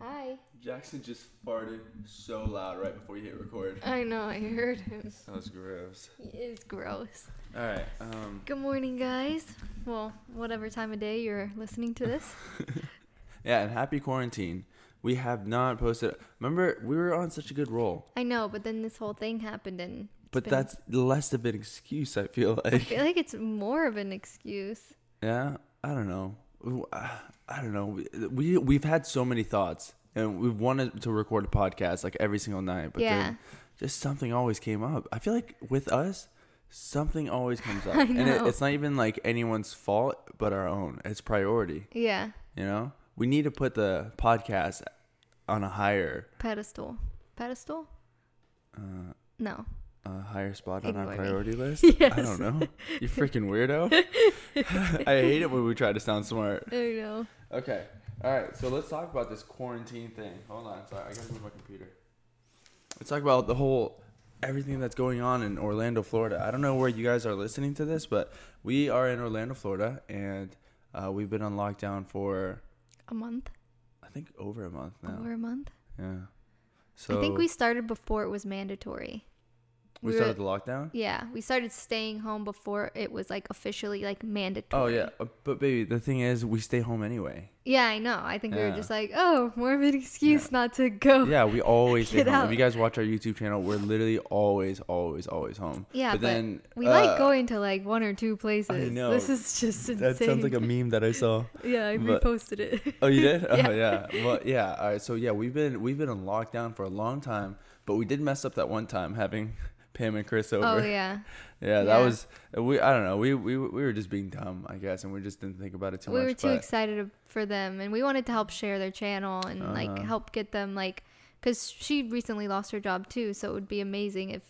Hi. Jackson just farted so loud right before you hit record. I know, I heard him. That was gross. He is gross. All right. Um, Good morning, guys. Well, whatever time of day you're listening to this. yeah, and happy quarantine. We have not posted. Remember, we were on such a good roll, I know, but then this whole thing happened and but been- that's less of an excuse. I feel like. I feel like it's more of an excuse. Yeah, I don't know. Uh, I don't know. We, we we've had so many thoughts, and we've wanted to record a podcast like every single night, but Yeah. then just something always came up. I feel like with us, something always comes up, and it, it's not even like anyone's fault, but our own. It's priority. Yeah. You know, we need to put the podcast on a higher, Pedestal. Pedestal? uh, No. A higher spot on our Ignore me. priority list. I don't know. You freaking weirdo. I hate it when we try to sound smart. I know. Okay. All right. So let's talk about this quarantine thing. Hold on. Sorry, I gotta move my computer. Let's talk about the whole everything that's going on in Orlando, Florida. I don't know where you guys are listening to this, but we are in Orlando, Florida, and uh, we've been on lockdown for A month? I think over a month now. Over a month? Yeah. So I think we started before it was mandatory. We we were- started the lockdown. Yeah, we started staying home before it was like officially like mandatory. Oh yeah, Uh, but baby, the thing is, we stay home anyway. Yeah, I know. I think we were just like, oh, more of an excuse not to go. Yeah, we always stay home. out. If you guys watch our YouTube channel, we're literally always, always, always home. Yeah, but, then we uh, like going to like one or two places. I know. This is just insane. That sounds like a meme that I saw. yeah, I but- reposted it. Oh, you did? Yeah. Oh, yeah. Well, yeah. All right. So yeah, we've been we've been in lockdown for a long time, but we did mess up that one time having Pam and Chris over. oh yeah, Yeah, that Yeah. was we. I don't know. We we we were just being dumb, I guess, and we just didn't think about it too much. we much. were too but excited for them, and we wanted to help share their channel and like Uh-huh. help get them like, because she recently lost her job too, so it would be amazing if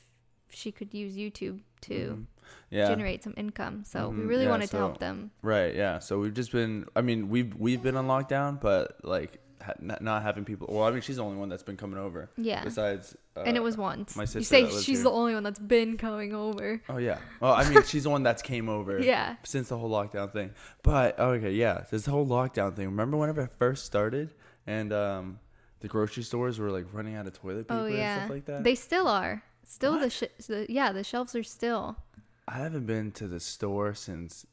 she could use YouTube to Mhm. yeah, generate some income. So we Mhm, really yeah, wanted to help them. right. Yeah. So we've just been. I mean, we've we've been on lockdown, but like ha- not, having people. Well, I mean, she's the only one that's been coming over. Yeah, Besides, uh, and it was once. my sister. you say she's here. the only one that's been coming over. Oh yeah. Well, I mean, she's the one that's came over. Yeah. Since the whole lockdown thing, but okay, yeah, this whole lockdown thing. Remember whenever it first started, and um, the grocery stores were like running out of toilet paper Oh and stuff like that. they still are. Still the, sh- the yeah the shelves are still. I haven't been to the store since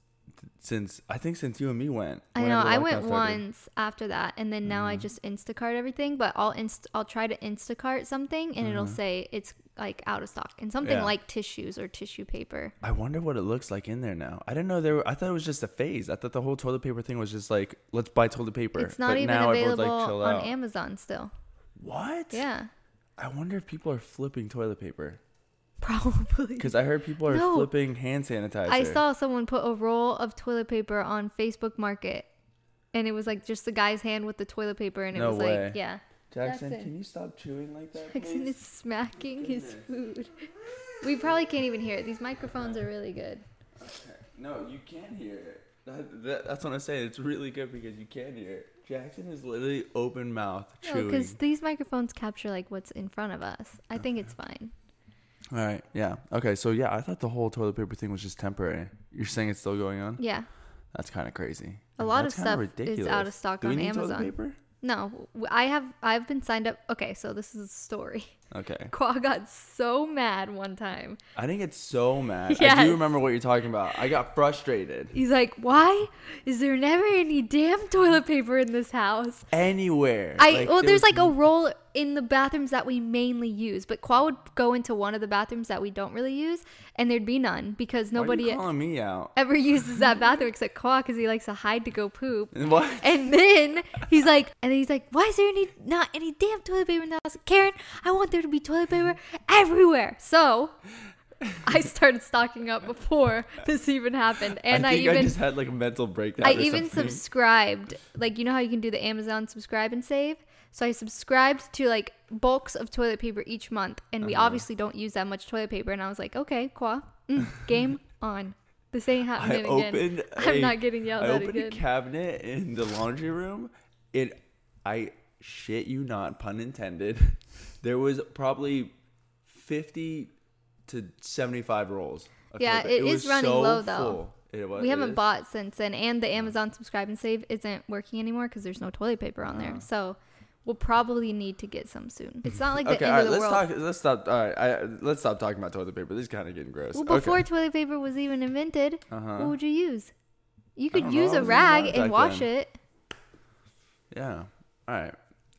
since I think since you and me went. I know. I went once after that, and then now I Mhm. just Instacart everything. But I'll inst I'll try to Instacart something, and it'll Mhm. say it's like out of stock, and something Yeah. like tissues or tissue paper. I wonder what it looks like in there now. I didn't know there. Were, I thought it was just a phase. I thought the whole toilet paper thing was just like let's buy toilet paper. It's not but even available like, chill on out. Amazon still. What? Yeah, I wonder if people are flipping toilet paper probably. because I heard people are No. flipping hand sanitizer. I saw someone put a roll of toilet paper on Facebook Market, and it was like just the guy's hand with the toilet paper, and it No was way. like, yeah. Jackson, Jackson. can you stop chewing like that, Jackson please? is smacking his food. We probably can't even hear it. These microphones are really good. Okay. No, you can hear it. That, that, that's what I'm saying. It's really good because you can hear it. Jackson is literally open mouth No, chewing. because these microphones capture like what's in front of us. I think it's fine. All right. Yeah. Okay. So yeah, I thought the whole toilet paper thing was just temporary. You're saying it's still going on? Yeah, That's kind of crazy. a lot That's of stuff is out of stock Do on Amazon. toilet paper? No, I have I've been signed up. Okay, so this is a story. Okay. Qua got so mad one time. I didn't get so mad. I Yes. do remember what you're talking about. I got frustrated. He's like, "Why is there never any damn toilet paper in this house?" Anywhere. I Like, well, there there's like a roll in the bathrooms that we mainly use, but Qua would go into one of the bathrooms that we don't really use, and there'd be none because nobody you calling me out? ever uses that bathroom except Qua because he likes to hide to go poop. What? And then he's like, and then he's like, why is there any not any damn toilet paper in the house? Karen, I want there to be toilet paper everywhere. So I started stocking up before this even happened, and I I, think I, even just had like a mental breakdown. I even something. subscribed. Like you know how you can do the Amazon subscribe and save. So I subscribed to like bulks of toilet paper each month, and we Uh-huh. obviously don't use that much toilet paper. And I was like, okay, qua, mm, game on. This ain't I happening again. opened. I'm not getting yelled I at opened a cabinet in the laundry room. It, I shit you not, pun intended. There was probably fifty to seventy-five rolls. of Yeah, paper. it is was running so low, though. full. It was- we it haven't is? bought since then, and the Amazon subscribe and save isn't working anymore because there's no toilet paper on there. So we'll probably need to get some soon. It's not like the okay, end all right. of the Let's world. talk. Let's stop. All right, I, let's stop talking about toilet paper. This is kind of getting gross. Well, before okay. toilet paper was even invented, Uh-huh. what would you use? You could use know, a rag and wash then. it. Yeah. All right.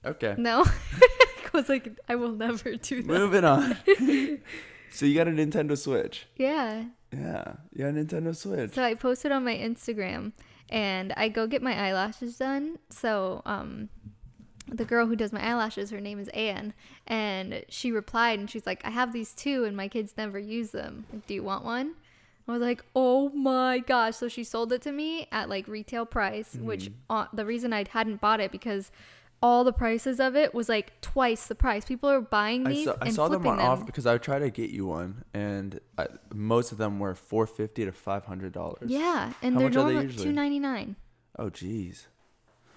Okay. No, was like, I will never do that. Moving on. so you got a Nintendo Switch. Yeah. Yeah. You got a Nintendo Switch. So I posted on my Instagram and I go get my eyelashes done. So um the girl who does my eyelashes, her name is Anne, and she replied and she's like, I have these too and my kids never use them. Like, do you want one? I was like, oh my gosh. So she sold it to me at like retail price, which uh, the reason I hadn't bought it because all the prices of it was like twice the price. People are buying I these saw, I and saw them flipping on them. off because I tried to get you one, and I, most of them were four fifty to five hundred dollars. Yeah, and How they're much are they two ninety nine. Oh, jeez.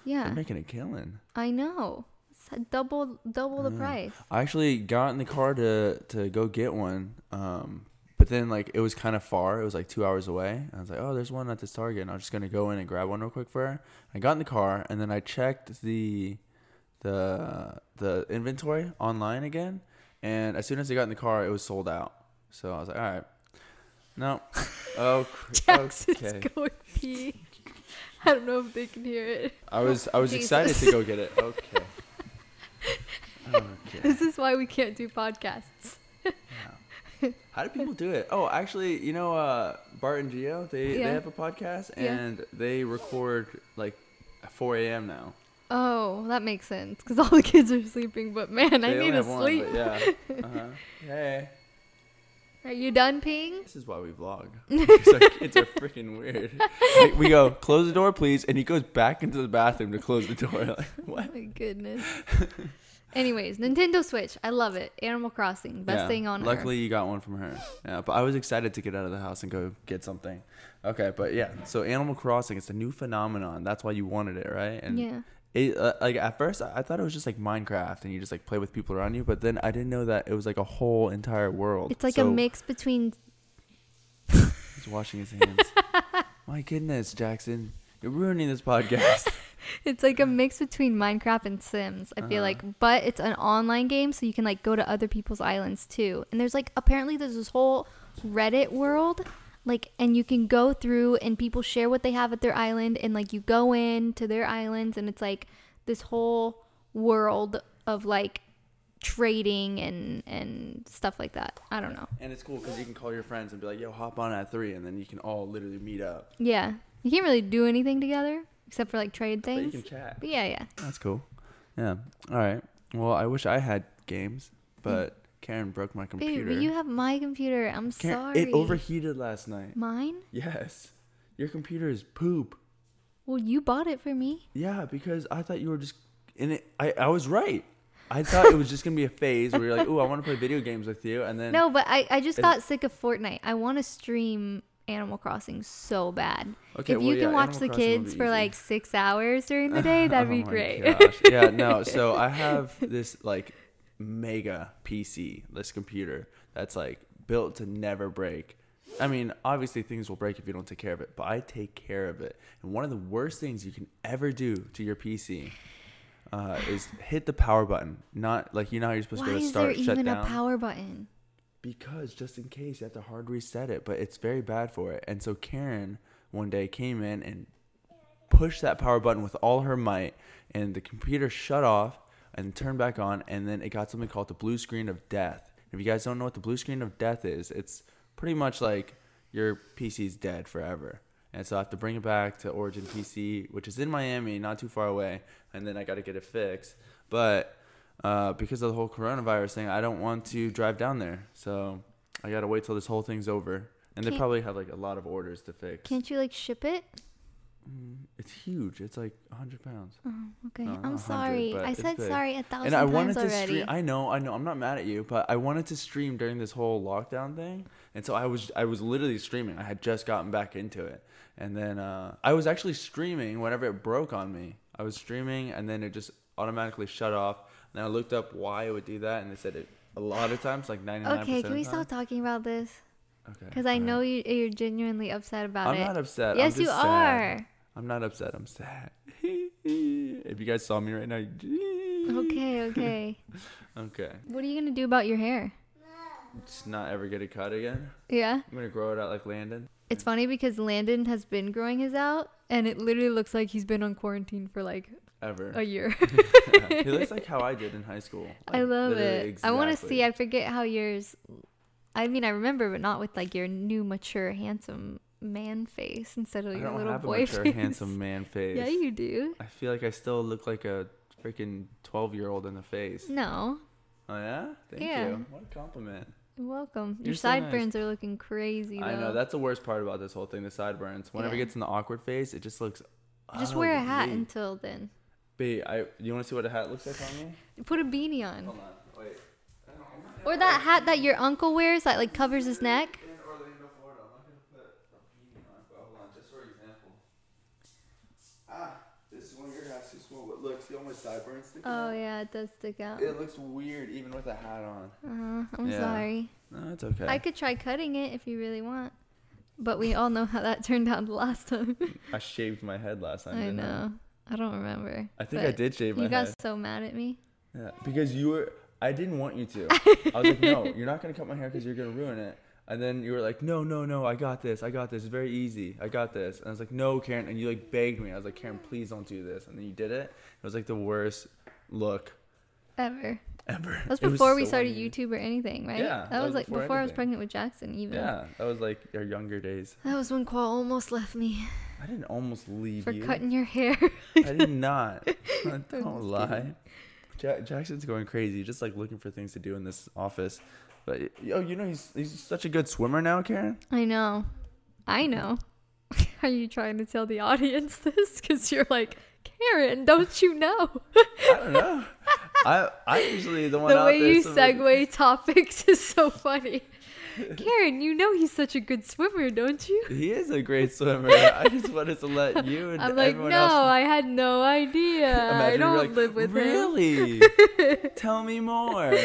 Yeah. They're making a killing. I know. It's double double the Yeah. price. I actually got in the car to to go get one, um, but then like it was kind of far. It was like two hours away. I was like, oh, there's one at this Target. And I was just gonna go in and grab one real quick for her. I got in the car and then I checked the the the inventory online again, and as soon as I got in the car, it was sold out. So I was like, all right, no, oh, Jackson's okay. going pee. I don't know if they can hear it. I was I was Jesus. excited to go get it. Okay. Okay. This is why we can't do podcasts. How do people do it? Oh, actually, you know, uh, Bart and Geo, they, they have a podcast Yeah. and they record like 4 a.m. now. Oh, that makes sense because all the kids are sleeping. But man, I They only need to have one, sleep. yeah. Uh-huh. Hey, Are you done peeing? this is why we vlog. Because our kids are freaking weird. Like, we go, close the door, please, and he goes back into the bathroom to close the door. Like, what? Oh my goodness. Anyways, Nintendo Switch. I love it. Animal Crossing, best Yeah, thing on Luckily, earth. you got one from her. Yeah, but I was excited to get out of the house and go get something. Okay, but yeah, so Animal Crossing, it's a new phenomenon. That's why you wanted it, right? And Yeah. It uh, like at first I thought it was just like Minecraft and you just like play with people around you, but then I didn't know that it was like a whole entire world. It's like a mix between He's washing his hands. My goodness, Jackson, you're ruining this podcast. It's like a mix between Minecraft and Sims. I feel Uh-huh. like, but it's an online game, so you can like go to other people's islands too. And there's like apparently there's this whole Reddit world, like, and you can go through and people share what they have at their island, and like you go in to their islands, and it's like this whole world of like trading and and stuff like that. I don't know. and it's cool because you can call your friends and be like, "Yo, hop on at 3 and then you can all literally meet up. Yeah, you can't really do anything together except for like trade But you things. can chat. But yeah, yeah. That's cool. Yeah. All right. Well, I wish I had games, but Karen broke my computer. Babe, you have my computer. I'm Karen, sorry. It overheated last night. Mine? Yes. Your computer is poop. Well, you bought it for me. Yeah, because I thought you were just in it. I, I was right. I thought it was just gonna be a phase where you're like, "Oh, I want to play video games with you," and then No, but I, I just got sick of Fortnite. I want to stream Animal Crossing so bad. Okay, if well, you can yeah, watch Animal the Crossing kids for like six hours during the day, that'd oh be Oh my great. gosh. Yeah, no. So I have this like mega PC, this computer that's like built to never break. I mean, obviously things will break if you don't take care of it, but I take care of it. And one of the worst things you can ever do to your PC uh, is hit the power button. Not like you know how you're supposed Why to go to is there start, shut even down. a power button? Because just in case you have to hard reset it, but it's very bad for it. And so Karen one day came in and pushed that power button with all her might, and the computer shut off and turned back on, and then it got something called the blue screen of death. If you guys don't know what the blue screen of death is, it's pretty much like your PC's dead forever. And so I have to bring it back to Origin PC, which is in Miami, not too far away, and then I got to get it fixed. But uh, because of the whole coronavirus thing, I don't want to drive down there. So I got to wait till this whole thing's over. And they Can't- probably have like a lot of orders to fix. Can't you like ship it? Mm, It's huge. It's like 100 pounds. Oh, okay. No, I'm sorry. I said big. sorry a thousand And I times wanted to already. stream. I know, I know. I'm not mad at you, but I wanted to stream during this whole lockdown thing, and so I was, I was literally streaming. I had just gotten back into it, and then uh, I was actually streaming whenever it broke on me. I was streaming, and then it just automatically shut off. And I looked up why it would do that, and they said it a lot of times, like 99. okay, can we stop talking about this? Okay. Because I alright. know you, you're genuinely upset about it. I'm not upset. I'm yes, you sad. are. I'm not upset. I'm sad. if you guys saw me right now, Okay, okay. Okay. What are you gonna do about your hair? Just not ever get a cut again. Yeah. I'm gonna grow it out like Landon. It's funny because Landon has been growing his out, and it literally looks like he's been on quarantine for like Ever. a year. he looks like how I did in high school. I love it. I want to see. I forget how yours. I mean, I remember, but not with like your new, mature, handsome man face instead of your little have a boy face. handsome man face. Yeah, you do. I feel like I still look like a freaking 12 year old in the face. No, Oh, yeah? Thank Yeah. you. What a compliment. you're welcome. Your You're so nice. sideburns are looking crazy. Though. I know. That's the worst part about this whole thing the sideburns. Whenever Yeah. it gets in the awkward face, it just looks. Just wear a hat until then. Babe, I, you want to see what a hat looks like on me? Put a beanie on, Hold on. Wait. or that hat that your uncle wears that like covers his neck. In Orlando, Florida. I'm not going to put a beanie on, but hold on, just for example. Ah, this is one of your hats too small, but look, see all my sideburns sticking Oh out? yeah, it does stick out. It looks weird even with a hat on. Uh, I'm Yeah. sorry. No, it's okay. I could try cutting it if you really want, but we all know how that turned out the last time. I shaved my head last time. I didn't know. I don't remember. I think I but did shave my head. You got head. so mad at me. Yeah, because you were. I didn't want you to. I was like, no, you're not gonna cut my hair because you're gonna ruin it. And then you were like, no, no, no, I got this. I got this. It's very easy. I got this. And I was like, no, Karen. And you like begged me. I was like, Karen, please don't do this. And then you did it. It was like the worst look Ever. ever. That's It was before we so started uneven. YouTube or anything, right? Yeah, That, was, like before before I was pregnant with Jackson, even. Yeah, that was like our younger days. That was when Qual almost left me I didn't almost leave for you. cutting your hair. I did not. Don't lie. Ja- Jackson's going crazy, just like looking for things to do in this office. But yo, you know he's he's such a good swimmer now, Karen. I know. I know. Are you trying to tell the audience this? Because you're like, Karen, don't you know? I don't know. I I'm usually the one the way you segue topics is so funny. Karen, you know he's such a good swimmer, don't you? He is a great swimmer. I just wanted to let you and I'm like, everyone no, else. I had no idea. I don't like, live with him. really? Tell me more.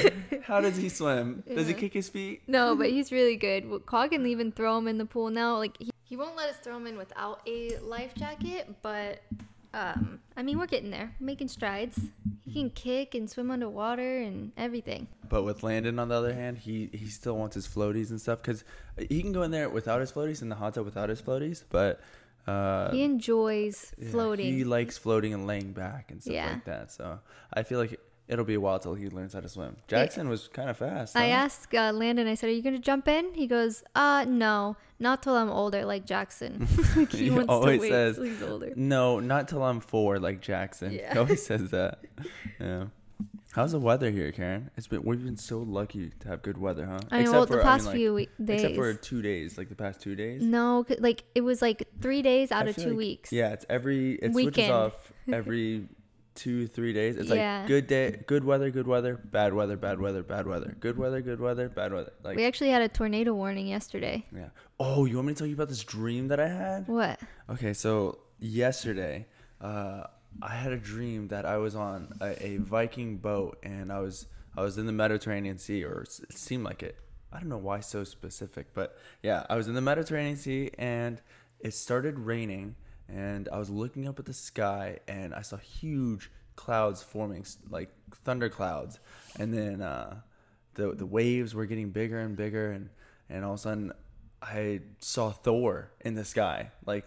How does he swim? Does he kick his feet? No, but he's really good. Well, Cog can even throw him in the pool now. Like he, he won't let us throw him in without a life jacket, but um, I mean we're getting there, making strides. He can kick and swim underwater and everything. But with Landon, on the other hand, he he still wants his floaties and stuff because he can go in there without his floaties in the hot tub without his floaties. But uh, he enjoys yeah, floating. he likes floating and laying back and stuff Yeah. like that. So I feel like it'll be a while till he learns how to swim. Jackson was kind of fast. I huh? asked uh, Landon. I said, "Are you gonna jump in?" He goes, "Uh, no, not till I'm older, like Jackson." like he, He wants always to wait says, till he's older. No, not till I'm four, like Jackson. Yeah. He always says that. Yeah. How's the weather here, Karen? It's been we've been so lucky to have good weather, huh? I know well, the for, past mean, like, few we- days. Except for two days, like the past two days. No, like it was like three days out I of two like- weeks. Yeah, it's every it switches Weekend. off every two three days. It's Yeah. like good day, good weather, good weather, bad weather, bad weather, bad weather, good weather, good weather, bad weather. Like we actually had a tornado warning yesterday. yeah. Oh, you want me to tell you about this dream that I had? What? Okay, so yesterday, uh, I had a dream that I was on a, a Viking boat and I was I was in the Mediterranean Sea, or it seemed like it. I don't know why so specific, but yeah, I was in the Mediterranean Sea and it started raining, and I was looking up at the sky and I saw huge clouds forming, like thunder clouds, and then uh, the the waves were getting bigger and bigger, and and all of a sudden I saw Thor in the sky, like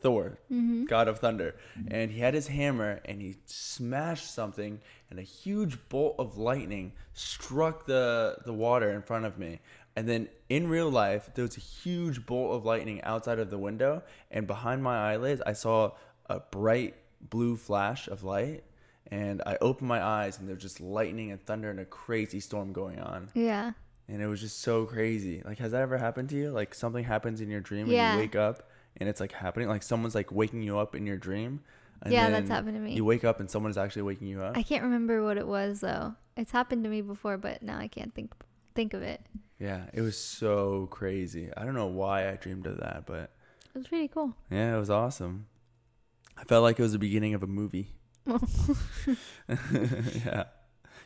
Thor, God of Thunder, and he had his hammer and he smashed something, and a huge bolt of lightning struck the the water in front of me. And then in real life, there was a huge bolt of lightning outside of the window, and behind my eyelids, I saw a bright blue flash of light. And I opened my eyes, and there's just lightning and thunder and a crazy storm going on Yeah. and it was just so crazy. Like, has that ever happened to you? Like, something happens in your dream Yeah. and you wake up and it's like happening. Like, someone's like waking you up in your dream. And Yeah, that's happened to me. You wake up and someone's actually waking you up. I can't remember what it was though. It's happened to me before, but now I can't think think of it. yeah, it was so crazy. I don't know why I dreamed of that, but It was pretty cool. yeah, it was awesome. I felt like it was the beginning of a movie. yeah.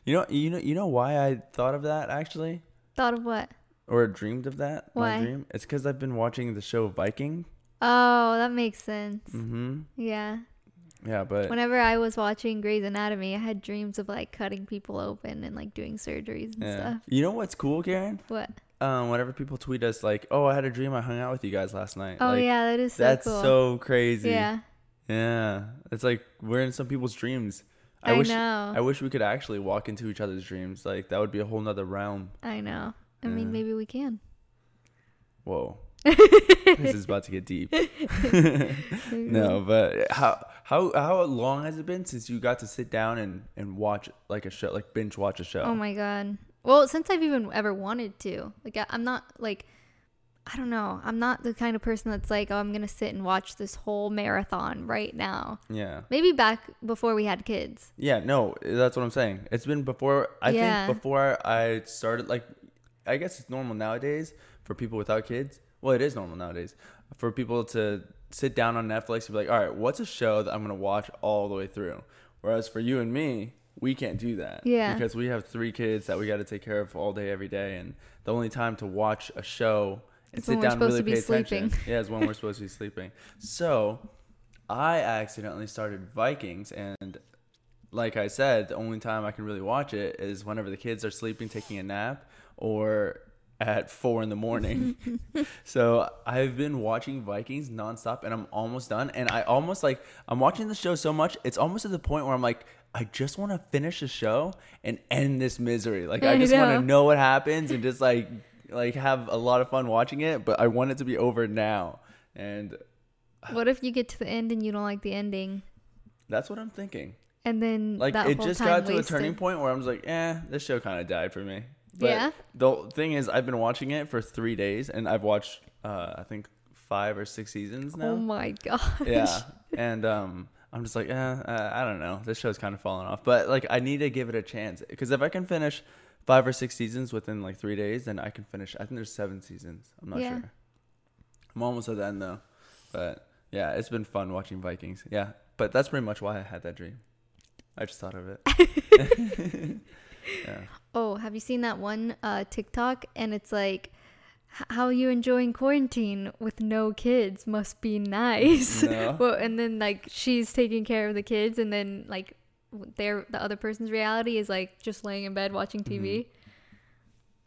You know, you know, you know why I thought of that actually, Thought of what? or dreamed of that. Why? My dream. It's because I've been watching the show Viking. Oh, that makes sense. Mm-hmm. Yeah. Yeah, but Whenever I was watching Grey's Anatomy, I had dreams of like cutting people open and like doing surgeries and yeah. stuff. You know what's cool, Karen? What? Um, whenever people tweet us like, "Oh, I had a dream I hung out with you guys last night." Oh like, yeah, that is so that's cool. so crazy. yeah, Yeah, it's like we're in some people's dreams. I, I wish know. I wish we could actually walk into each other's dreams. Like that would be a whole nother realm. I know. I mean, maybe we can. Whoa. this is about to get deep. no, but how how how long has it been since you got to sit down and and watch like a show, like binge watch a show? Oh my god. Well, since I've even ever wanted to, like, I, I'm not like, I don't know. I'm not the kind of person that's like, oh, I'm gonna sit and watch this whole marathon right now. yeah. Maybe back before we had kids. Yeah, no, that's what I'm saying. It's been before I Yeah. think before I started like I guess it's normal nowadays for people without kids. Well, it is normal nowadays for people to sit down on Netflix and be like, "All right, what's a show that I'm going to watch all the way through?" Whereas for you and me, we can't do that. Yeah. Because we have three kids that we got to take care of all day every day and the only time to watch a show and Is sit down and really pay attention. sleeping. Yeah, is when we're supposed to be sleeping. So, I accidentally started Vikings and like I said, the only time I can really watch it is whenever the kids are sleeping, taking a nap, or at four in the morning. so I've been watching Vikings nonstop, and I'm almost done. And I almost like I'm watching the show so much, it's almost to the point where I'm like, I just want to finish the show and end this misery. Like I I just want to know what happens and just like like have a lot of fun watching it. But I want it to be over now, and What if you get to the end and you don't like the ending, that's what I'm thinking. and then Like it just got to wasted? a turning point where I was like, eh, this show kind of died for me. But Yeah? The thing is, I've been watching it for three days, and I've watched, uh, I think, five or six seasons now. Oh my gosh. yeah, and um, I'm just like, eh, uh, I don't know. This show's kind of falling off, but like, I need to give it a chance because if I can finish five or six seasons within like three days, then I can finish. I think there's seven seasons. I'm not Yeah. sure. I'm almost at the end though, but yeah, it's been fun watching Vikings. Yeah, but that's pretty much why I had that dream. I just thought of it. yeah. Oh, have you seen that one uh, TikTok? And it's like, "H- how you enjoying quarantine with no kids must be nice. No. well, and then like she's taking care of the kids, and then like their the other person's reality is like just laying in bed watching TV.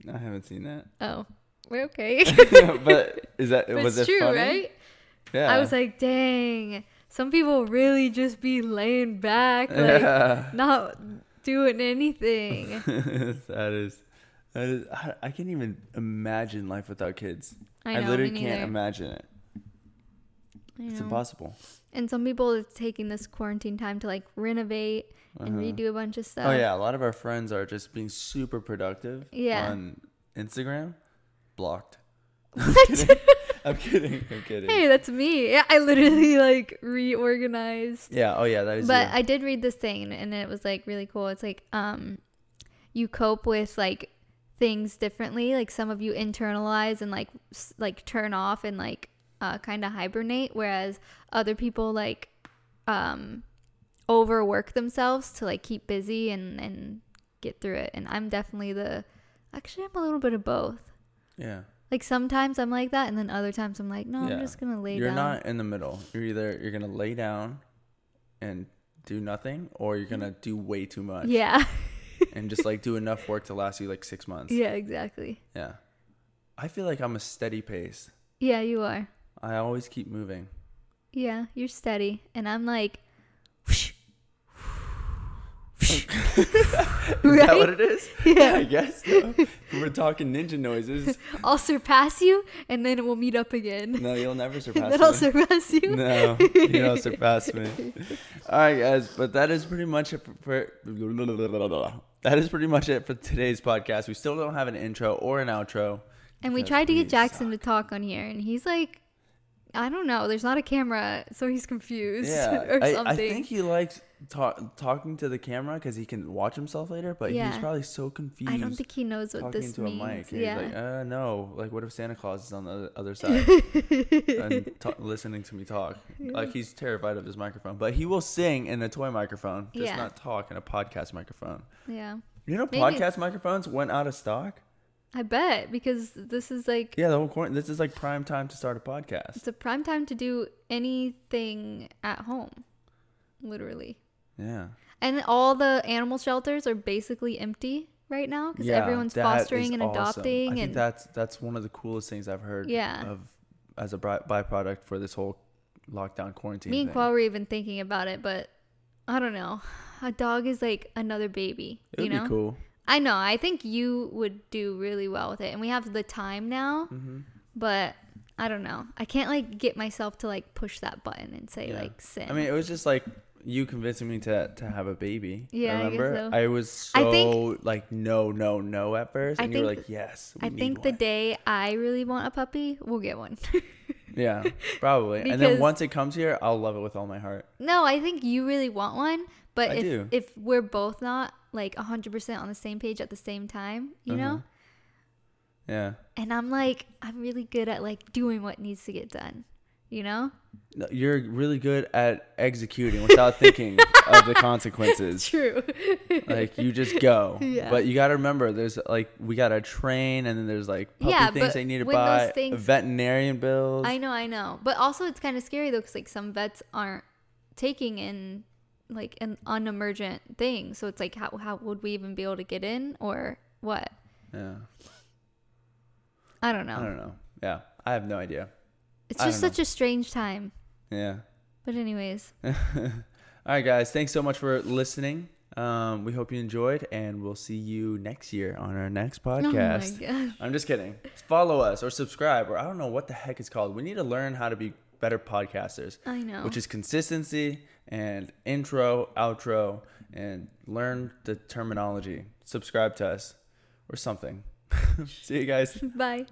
I haven't seen that. Oh, we're okay. but is that But was it's it true, funny? right? Yeah. I was like, dang, some people really just be laying back, like yeah. not doing anything. that is that is I, I can't even imagine life without kids. I know, literally me can't imagine it. I It's impossible. And some people are taking this quarantine time to like renovate and Uh-huh. redo a bunch of stuff. Oh yeah, a lot of our friends are just being super productive Yeah. on Instagram. Blocked. What? I'm kidding. I'm kidding. hey, that's me. Yeah, I literally like reorganized. Yeah, oh yeah, that is But you. I did read this thing and it was like really cool. It's like um you cope with like things differently. Like some of you internalize and like s- like turn off and like uh kind of hibernate whereas other people like um overwork themselves to like keep busy and and get through it. And I'm definitely the actually I'm a little bit of both. yeah. Like sometimes I'm like that and then other times I'm like, no, Yeah. I'm just to lay down. You're not in the middle. You're either you're gonna lay down and do nothing, or you're gonna do way too much. yeah. And just like do enough work to last you like six months. yeah, exactly. Yeah. I feel like I'm a steady pace. Yeah, you are. I always keep moving. Yeah, you're steady. And I'm like, Is that what it is? Yeah. I guess. so. We're talking ninja noises. I'll surpass you and then we'll meet up again. No, you'll never surpass then I'll surpass you. No, you don't surpass me. All right, guys, but that is pretty much it for, that is pretty much it for today's podcast. We still don't have an intro or an outro. And we tried to get Jackson to talk on here and he's like, I don't know. There's not a camera, so he's confused Yeah, or I, something. I think he likes ta- talking to the camera because he can watch himself later. But Yeah. he's probably so confused. I don't think he knows what this to means. a mic. Yeah. He's like, uh, no. Like, what if Santa Claus is on the other side and ta- listening to me talk? Like, he's terrified of his microphone, but he will sing in a toy microphone, just Yeah. not talk in a podcast microphone. yeah. You know, Maybe- podcast microphones went out of stock. I bet because this is like Yeah, the whole quarantine. This is like prime time to start a podcast. it's a prime time to do anything at home. literally. Yeah. And all the animal shelters are basically empty right now because everyone's fostering and awesome. adopting I think and that's that's one of the coolest things I've heard. Yeah. Of as a byproduct for this whole lockdown quarantine. me and thing. Qua were even thinking about it, but I don't know. A dog is like another baby. It would you know? be cool. I know. I think you would do really well with it, and we have the time now. Mm-hmm. But I don't know. I can't like get myself to like push that button and say Yeah. like sin. I mean, it was just like you convincing me to to have a baby. Yeah, I remember? so. I was so I think- like no, no, no at first, I and you were think- like, yes. We I think the day I really want a puppy, we'll get one. Yeah, probably. and then once it comes here, I'll love it with all my heart. no, I think you really want one, but I if do. if we're both not like 100% on the same page at the same time, you Uh-huh. know? Yeah. And I'm like I'm really good at like doing what needs to get done, you know? No, You're really good at executing without thinking of the consequences. True. Like you just go. Yeah. But you got to remember, there's like we got to train, and then there's like puppy Yeah, things they need to buy, things- veterinarian bills. I know, I know. But also it's kind of scary though cuz like some vets aren't taking in like an unemergent thing. So it's like how how would we even be able to get in or what? yeah. I don't know. I don't know. Yeah. I have no idea. It's just know. such a strange time. Yeah. But anyways, All right, guys. Thanks so much for listening. Um, we hope you enjoyed, and we'll see you next year on our next podcast. Oh my gosh. I'm just kidding. Follow us or subscribe, or I don't know what the heck it's called. We need to learn how to be better podcasters, I know. which is consistency and intro, outro, and learn the terminology. Subscribe to us or something. see you guys. Bye.